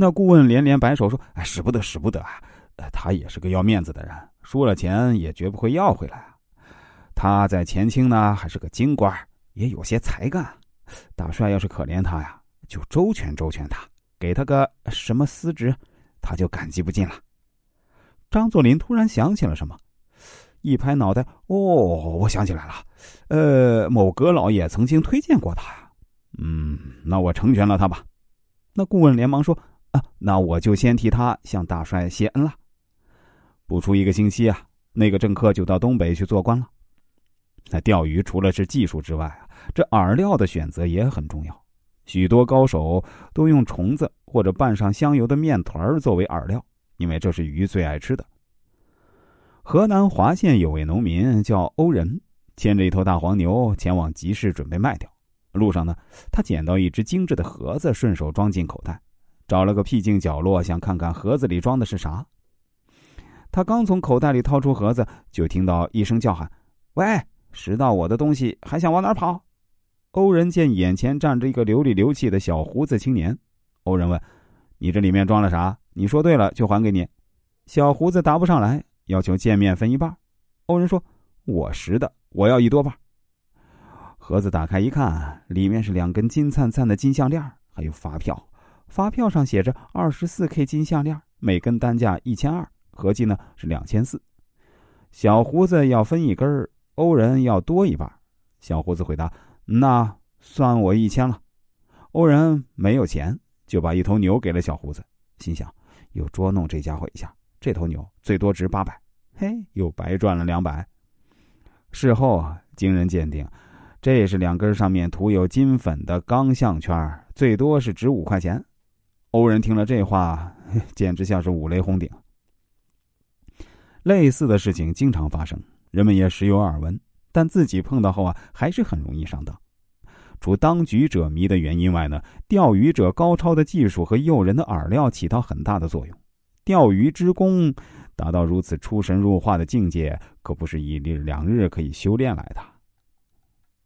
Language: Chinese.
那顾问连连摆手说：“哎，使不得，使不得啊！他也是个要面子的人，输了钱也绝不会要回来。他在前清呢，还是个京官，也有些才干。大帅要是可怜他呀，就周全周全他，给他个什么司职，他就感激不尽了。”张作霖突然想起了什么，一拍脑袋：“哦，我想起来了，呃，某阁老爷曾经推荐过他。嗯，那我成全了他吧。”那顾问连忙说。啊，那我就先替他向大帅谢恩了。不出一个星期啊，那个政客就到东北去做官了。那钓鱼除了是技术之外啊，这饵料的选择也很重要。许多高手都用虫子或者拌上香油的面团作为饵料，因为这是鱼最爱吃的。河南滑县有位农民叫欧仁，牵着一头大黄牛前往集市准备卖掉。路上呢，他捡到一只精致的盒子，顺手装进口袋。找了个僻静角落，想看看盒子里装的是啥。他刚从口袋里掏出盒子，就听到一声叫喊：“喂，拾到我的东西还想往哪跑？”欧仁见眼前站着一个流里流气的小胡子青年，欧仁问：“你这里面装了啥？你说对了就还给你。”小胡子答不上来，要求见面分一半。欧仁说：“我拾的，我要一多半。”盒子打开一看，里面是两根金灿灿的金项链，还有发票。发票上写着二十四 K 金项链，每根单价一千二，合计呢是两千四。小胡子要分一根，欧仁要多一半。小胡子回答：“那算我一千了。”欧仁没有钱，就把一头牛给了小胡子，心想又捉弄这家伙一下，这头牛最多值八百，嘿，又白赚了两百。事后啊，经人鉴定，这是两根上面涂有金粉的钢项圈，最多是值五块钱。欧人听了这话，简直像是五雷轰顶。类似的事情经常发生，人们也时有耳闻，但自己碰到后啊，还是很容易上当。除当局者迷的原因外呢，钓鱼者高超的技术和诱人的饵料起到很大的作用。钓鱼之功达到如此出神入化的境界，可不是一日两日可以修炼来的。